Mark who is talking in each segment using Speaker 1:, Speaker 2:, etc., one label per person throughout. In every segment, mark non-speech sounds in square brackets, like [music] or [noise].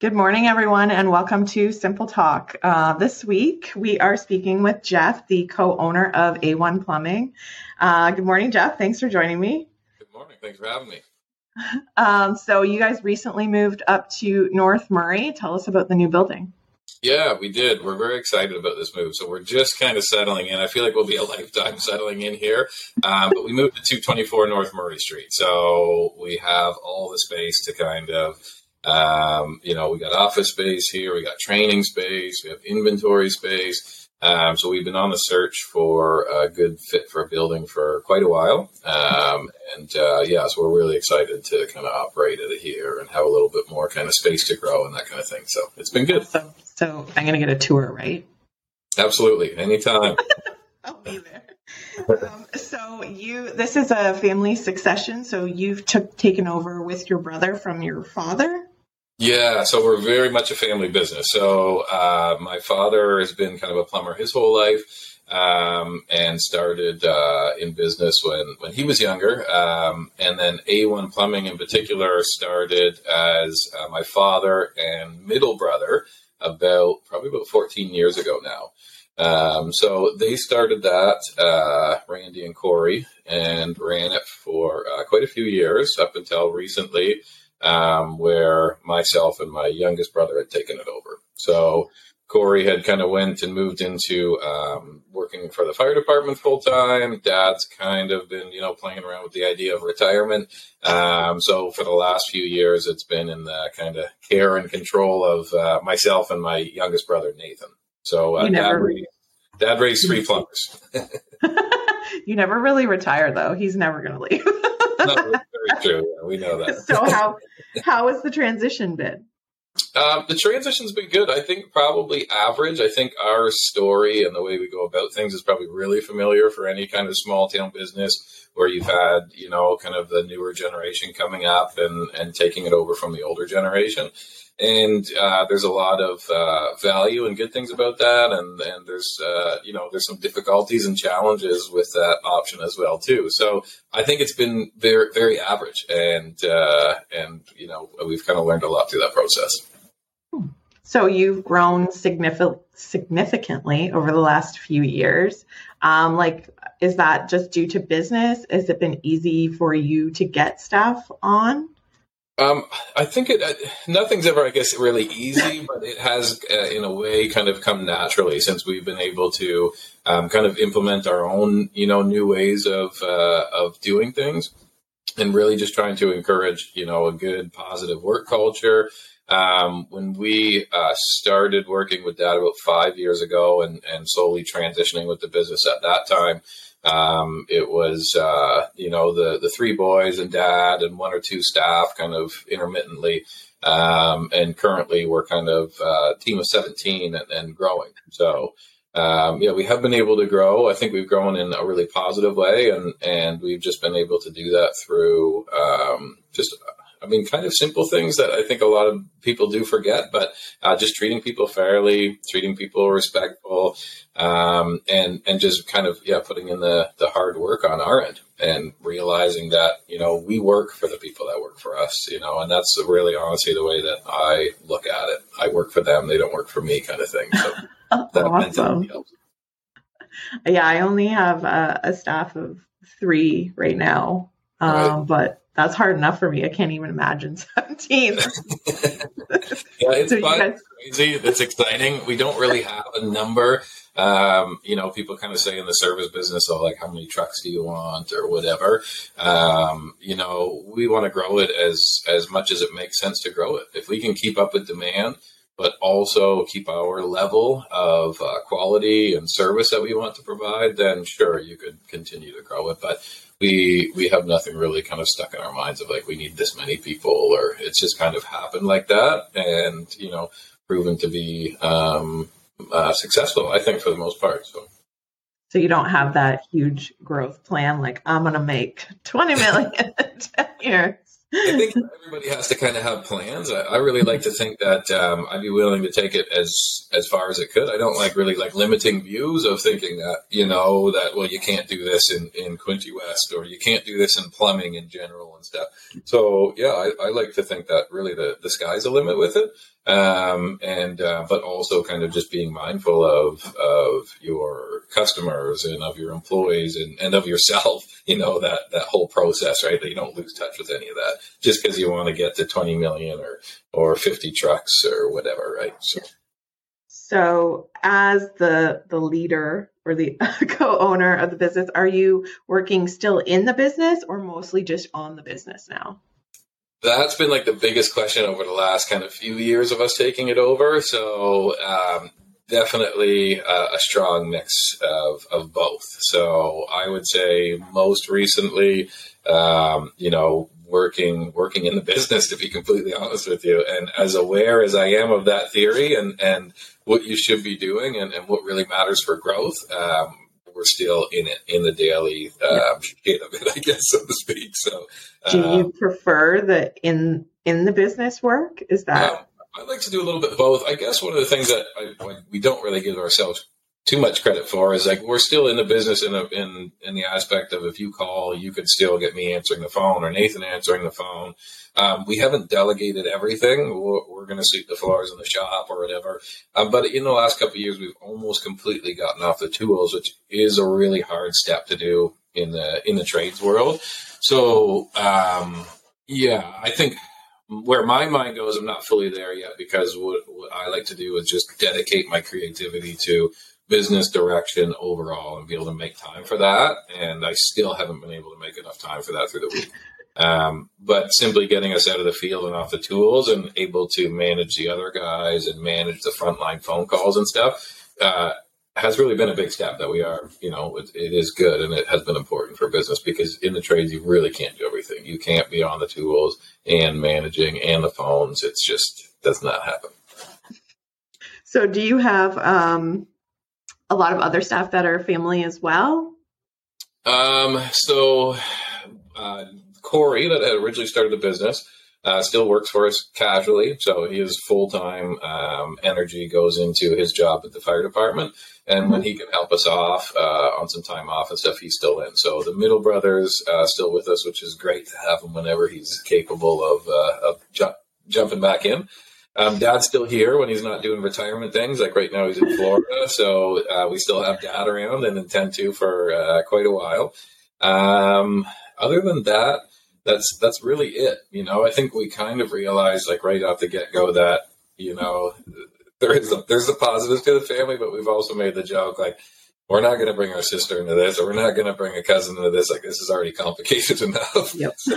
Speaker 1: Good morning, everyone, and welcome to Simple Talk. Uh, this week, we are speaking with Jeff, the co owner of A1 Plumbing. Uh, good morning, Jeff. Thanks for joining me.
Speaker 2: Good morning. Thanks for having me. [laughs]
Speaker 1: Um, so, you guys recently moved up to North Murray. Tell us about the new building.
Speaker 2: Yeah, we did. We're very excited about this move. So we're just kind of settling in. I feel like we'll be a [laughs] lifetime settling in here. Um, but we moved to 224 North Murray Street. So we have all the space to kind of um, you know, we got office space here, we got training space, we have inventory space. Um, so we've been on the search for a good fit for a building for quite a while. Um, and uh, yeah, so we're really excited to kind of operate it here and have a little bit more kind of space to grow and that kind of thing. So it's been good.
Speaker 1: So, so I'm going to get a tour, right?
Speaker 2: Absolutely. Anytime. [laughs]
Speaker 1: I'll be there. Um, so you, this is a family succession. So you've took taken over with your brother from your father.
Speaker 2: Yeah, so we're very much a family business. So uh, my father has been kind of a plumber his whole life, um, and started uh, in business when when he was younger. Um, and then A1 Plumbing in particular started as uh, my father and middle brother about probably about 14 years ago now. Um, so they started that, uh, Randy and Corey, and ran it for uh, quite a few years up until recently um, where myself and my youngest brother had taken it over. So Corey had kind of went and moved into um, working for the fire department full time. Dad's kind of been, you know, playing around with the idea of retirement. Um, so for the last few years, it's been in the kind of care and control of uh, myself and my youngest brother Nathan. So uh, dad, raised, dad raised three plumbers. [laughs]
Speaker 1: you never really retire, though. He's never going to leave. [laughs]
Speaker 2: no, true. Yeah, we know that. [laughs]
Speaker 1: so how how has the transition been?
Speaker 2: Um, the transition's been good. I think probably average. I think our story and the way we go about things is probably really familiar for any kind of small town business where you've had, you know, kind of the newer generation coming up and, and taking it over from the older generation and uh, there's a lot of uh, value and good things about that, and and there's uh, you know there's some difficulties and challenges with that option as well too. So I think it's been very very average, and uh, and you know we've kind of learned a lot through that process.
Speaker 1: So you've grown significant significantly over the last few years. Um, like, is that just due to business? Has it been easy for you to get staff on?
Speaker 2: Um, I think it. Uh, nothing's ever, I guess, really easy, [laughs] but it has, uh, in a way, kind of come naturally since we've been able to um, kind of implement our own, you know, new ways of uh, of doing things, and really just trying to encourage, you know, a good, positive work culture. Um, when we uh, started working with Dad about five years ago, and and slowly transitioning with the business at that time. Um, it was, uh, you know, the, the three boys and dad and one or two staff kind of intermittently. Um, and currently we're kind of a uh, team of 17 and, and growing. So, um, yeah, we have been able to grow. I think we've grown in a really positive way, and and we've just been able to do that through um, just I mean, kind of simple things that I think a lot of people do forget, but uh, just treating people fairly, treating people respectful, um, and and just kind of yeah, putting in the the hard work on our end and realizing that you know we work for the people that work for us, you know, and that's really honestly the way that I look at it. I work for them; they don't work for me, kind of thing. So [laughs]
Speaker 1: that awesome. Yeah, I only have a, a staff of three right now, um, right. but that's hard enough for me. I can't even imagine [laughs] 17. [laughs] [laughs] yeah,
Speaker 2: it's so fun. Guys- crazy. It's exciting. We don't really have a number. Um, you know, people kind of say in the service business, oh, like, how many trucks do you want or whatever. Um, you know, we want to grow it as, as much as it makes sense to grow it. If we can keep up with demand, but also keep our level of uh, quality and service that we want to provide, then sure, you could continue to grow it. But we we have nothing really kind of stuck in our minds of like we need this many people or it's just kind of happened like that and you know proven to be um, uh, successful i think for the most part so.
Speaker 1: So you don't have that huge growth plan like i'm going to make 20 million [laughs] in 10 years
Speaker 2: I think [laughs] everybody has to kind of have plans. I, I really like to think that um, I'd be willing to take it as as far as it could. I don't like really like limiting views of thinking that you know that well you can't do this in in Quinte West or you can't do this in plumbing in general and stuff. So yeah, I, I like to think that really the the sky's the limit with it. um, and uh, but also kind of just being mindful of of your customers and of your employees and, and of yourself. [laughs] You know that that whole process, right? That you don't lose touch with any of that just because you want to get to twenty million or or fifty trucks or whatever, right? So.
Speaker 1: So, as the the leader or the [laughs] co-owner of the business, are you working still in the business or mostly just on the business now?
Speaker 2: That's been like the biggest question over the last kind of few years of us taking it over. So um, definitely a, a, strong mix of, of both. So I would say most recently, um, you know, working working in the business to be completely honest with you, and as aware as I am of that theory and and what you should be doing and, and what really matters for growth. Um, we're still in it in the daily um, shit of it, I guess, so to speak. So,
Speaker 1: do you um, prefer the in in the business work? Is that? Um,
Speaker 2: I like to do a little bit of both. I guess one of the things that I, we don't really give ourselves too much credit for is like we're still in the business in a, in in the aspect of if you call, you could still get me answering the phone or Nathan answering the phone. Um, we haven't delegated everything. We're, we're going to sweep the floors in the shop or whatever. Um, but in the last couple of years, we've almost completely gotten off the tools, which is a really hard step to do in the in the trades world. So um, yeah, I think where my mind goes, I'm not fully there yet because what, what I like to do is just dedicate my creativity to business direction overall and be able to make time for that. And I still haven't been able to make enough time for that through the week. Um, but simply getting us out of the field and off the tools and able to manage the other guys and manage the frontline phone calls and stuff uh, has really been a big step that we are, you know, it, it is good and it has been important for business because in the trades, you really can't do everything. You can't be on the tools and managing and the phones. It's just does not happen.
Speaker 1: So do you have, um, a lot of other staff that are family as well?
Speaker 2: Um, so uh, Corey, that had originally started the business, uh, still works for us casually. So his full time um, energy goes into his job at the fire department. And when he can help us off uh, on some time off and stuff, he's still in. So the middle brother's uh, still with us, which is great to have him whenever he's capable of, uh, of ju- jumping back in. Um, dad's still here when he's not doing retirement things. Like right now, he's in Florida, so uh, we still have dad around and intend to for uh, quite a while. Um, other than that, that's that's really it. You know, I think we kind of realized like right off the get go that you know there is a, there's the positives to the family, but we've also made the joke like we're not going to bring our sister into this, or we're not going to bring a cousin into this. Like this is already complicated [laughs] enough. Yep. So,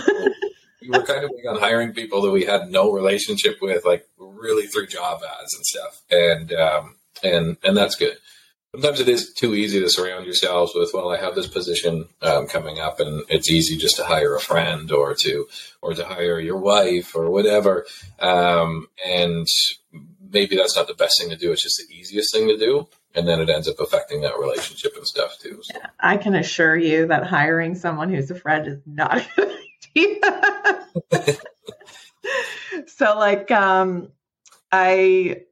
Speaker 2: we were kind of big on hiring people that we had no relationship with, like really through job ads and stuff, and um, and and that's good. Sometimes it is too easy to surround yourselves with. Well, I have this position um, coming up, and it's easy just to hire a friend or to or to hire your wife or whatever. Um, and maybe that's not the best thing to do. It's just the easiest thing to do and then it ends up affecting that relationship and stuff too. So.
Speaker 1: Yeah, I can assure you that hiring someone who's a friend is not a good idea. [laughs] [laughs] so, like, um, I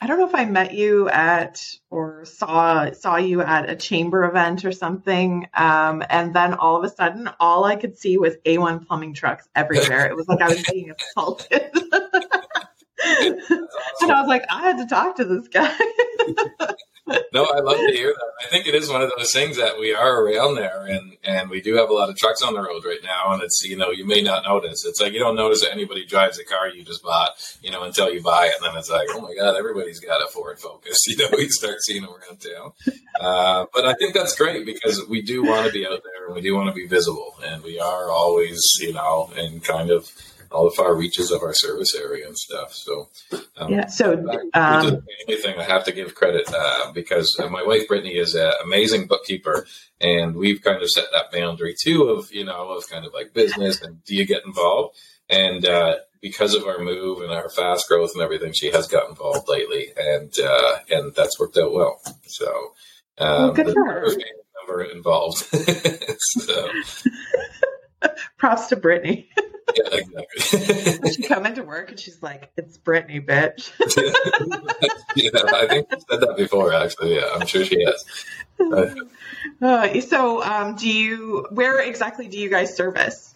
Speaker 1: I don't know if I met you at or saw saw you at a chamber event or something, um, and then all of a sudden, all I could see was A1 plumbing trucks everywhere. It was like I was being assaulted. [laughs] and I was like, I had to talk to this guy. [laughs]
Speaker 2: no, I love to hear that. I think it is one of those things that we are around there, and and we do have a lot of trucks on the road right now, and it's you know you may not notice. It's like you don't notice that anybody drives a car you just bought, you know, until you buy it, and then it's like, oh my god, everybody's got a Ford Focus. [laughs] You know, you start seeing them around town. Uh, but I think that's great because we do want to be out there, and we do want to be visible, and we are always, you know, and kind of all the far reaches of our service area and stuff. So,
Speaker 1: um, yeah. So,
Speaker 2: um, anything I have to give credit uh, because my wife Brittany is an amazing bookkeeper, and we've kind of set that boundary too of you know of kind of like business and do you get involved and. Uh, because of our move and our fast growth and everything, she has got involved lately, and uh, and that's worked out well. So, um, well, good for her. Number involved. [laughs] so. [laughs]
Speaker 1: Props to Brittany. [laughs]
Speaker 2: yeah, exactly.
Speaker 1: she come into work and she's like, "It's Brittany, bitch." [laughs]
Speaker 2: yeah, I think she said that before. Actually, yeah, I'm sure she has.
Speaker 1: Uh, so, um, do you? Where exactly do you guys service?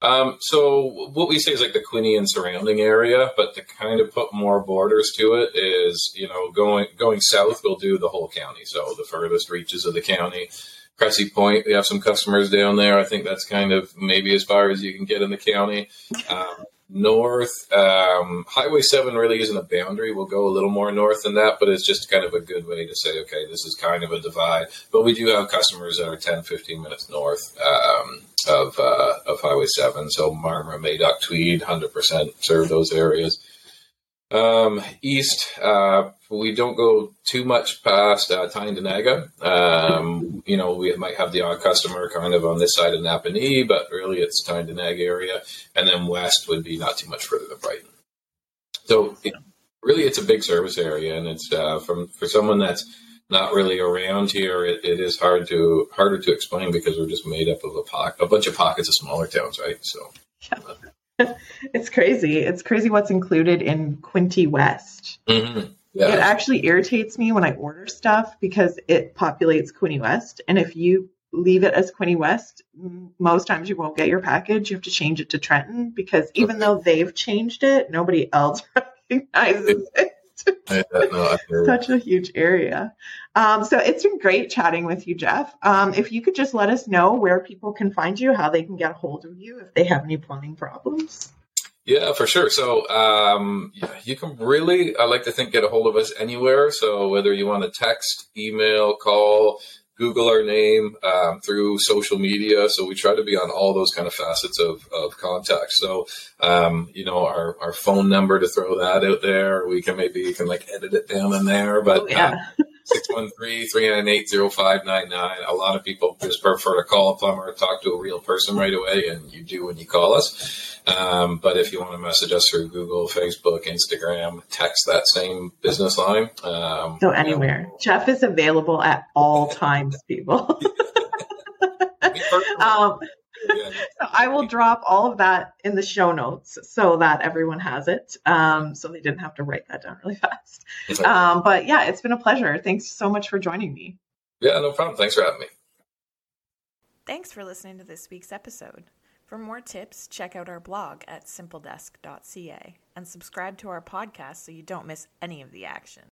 Speaker 2: Um, so what we say is like the Quinte and surrounding area, but to kind of put more borders to it is, you know, going going south, we'll do the whole county. So the furthest reaches of the county. Cressy Point, we have some customers down there. I think that's kind of maybe as far as you can get in the county. Um, north. Um, Highway 7 really isn't a boundary. We'll go a little more north than that, but it's just kind of a good way to say, okay, this is kind of a divide. But we do have customers that are 10, 15 minutes north um, of, uh, of Highway 7. So Marmora, Madoc, Tweed, 100% serve those areas. Um, east, uh, we don't go too much past uh, Tyendinaga. Um, you know, we might have the odd customer kind of on this side of Napanee, but really it's Tyendinaga area. And then west would be not too much further than Brighton. So it, really, it's a big service area, and it's uh, from for someone that's not really around here. It, it is hard to harder to explain because we're just made up of a pocket, a bunch of pockets of smaller towns, right? So.
Speaker 1: Yeah. [laughs] it's crazy. It's crazy what's included in Quinte West.
Speaker 2: Mm-hmm. Yeah.
Speaker 1: It actually irritates me when I order stuff because it populates Quinte West. And if you leave it as Quinte West, most times you won't get your package. You have to change it to Trenton because even though they've changed it, nobody else [laughs] recognizes [laughs] it. Such a huge area. Um, so it's been great chatting with you, Jeff. Um, if you could just let us know where people can find you, how they can get a hold of you if they have any plumbing problems.
Speaker 2: Yeah, for sure. So um, you can really, I like to think, get a hold of us anywhere. So whether you want to text, email, call, Google our name um, through social media. So we try to be on all those kind of facets of, of contact. So, um, you know, our, our phone number to throw that out there. We can maybe you can like edit it down in there, but
Speaker 1: oh, yeah.
Speaker 2: Uh, 613-398-0599. A lot of people just prefer to call a plumber talk to a real person right away, and you do when you call us. Um, but if you want to message us through Google, Facebook, Instagram, text that same business line. Um,
Speaker 1: so anywhere. You know, Jeff is available at all times, people. [laughs] um, [laughs] so I will drop all of that in the show notes so that everyone has it. Um, so they didn't have to write that down really [laughs] fast. Um, but yeah, it's been a pleasure. Thanks so much for joining me.
Speaker 2: Yeah, no problem. Thanks for having me.
Speaker 3: Thanks for listening to this week's episode. For more tips, check out our blog at simpledesk.ca and subscribe to our podcast so you don't miss any of the action.